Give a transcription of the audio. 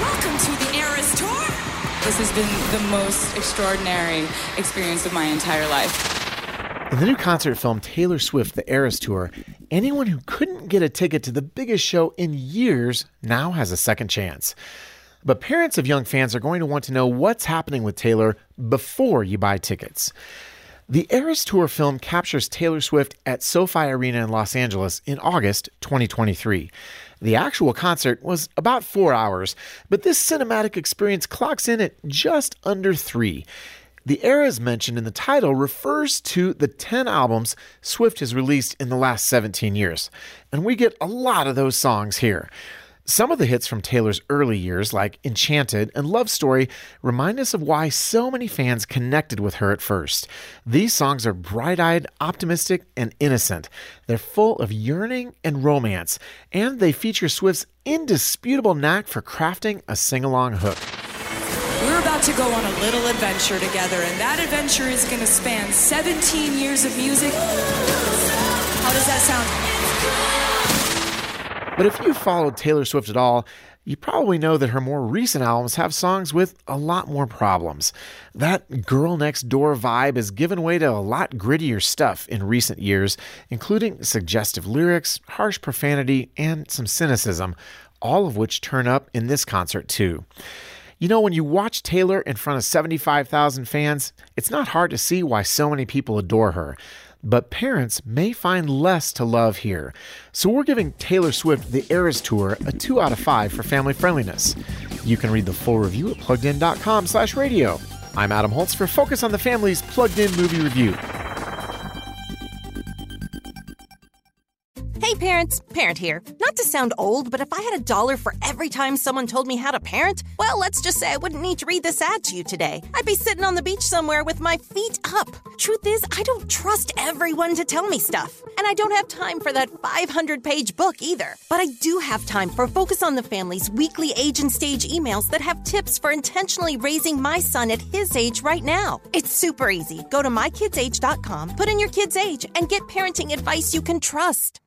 Welcome to the Eras Tour. This has been the most extraordinary experience of my entire life. In the new concert film Taylor Swift, The Eras Tour, anyone who couldn't get a ticket to the biggest show in years now has a second chance. But parents of young fans are going to want to know what's happening with Taylor before you buy tickets. The Eras Tour film captures Taylor Swift at SoFi Arena in Los Angeles in August 2023. The actual concert was about four hours, but this cinematic experience clocks in at just under three. The eras mentioned in the title refers to the 10 albums Swift has released in the last 17 years, and we get a lot of those songs here. Some of the hits from Taylor's early years, like Enchanted and Love Story, remind us of why so many fans connected with her at first. These songs are bright eyed, optimistic, and innocent. They're full of yearning and romance, and they feature Swift's indisputable knack for crafting a sing along hook. We're about to go on a little adventure together, and that adventure is going to span 17 years of music. How does that sound? But if you followed Taylor Swift at all, you probably know that her more recent albums have songs with a lot more problems. That girl next door vibe has given way to a lot grittier stuff in recent years, including suggestive lyrics, harsh profanity, and some cynicism, all of which turn up in this concert too. You know, when you watch Taylor in front of 75,000 fans, it's not hard to see why so many people adore her. But parents may find less to love here. So we're giving Taylor Swift the Eras Tour a 2 out of 5 for family friendliness. You can read the full review at pluggedin.com slash radio. I'm Adam Holz for Focus on the Family's Plugged In Movie Review. Hey parents, Parent here. Not to sound old, but if I had a dollar for every time someone told me how to parent, well, let's just say I wouldn't need to read this ad to you today. I'd be sitting on the beach somewhere with my feet up. Truth is, I don't trust everyone to tell me stuff. And I don't have time for that 500 page book either. But I do have time for Focus on the Family's weekly age and stage emails that have tips for intentionally raising my son at his age right now. It's super easy. Go to mykidsage.com, put in your kid's age, and get parenting advice you can trust.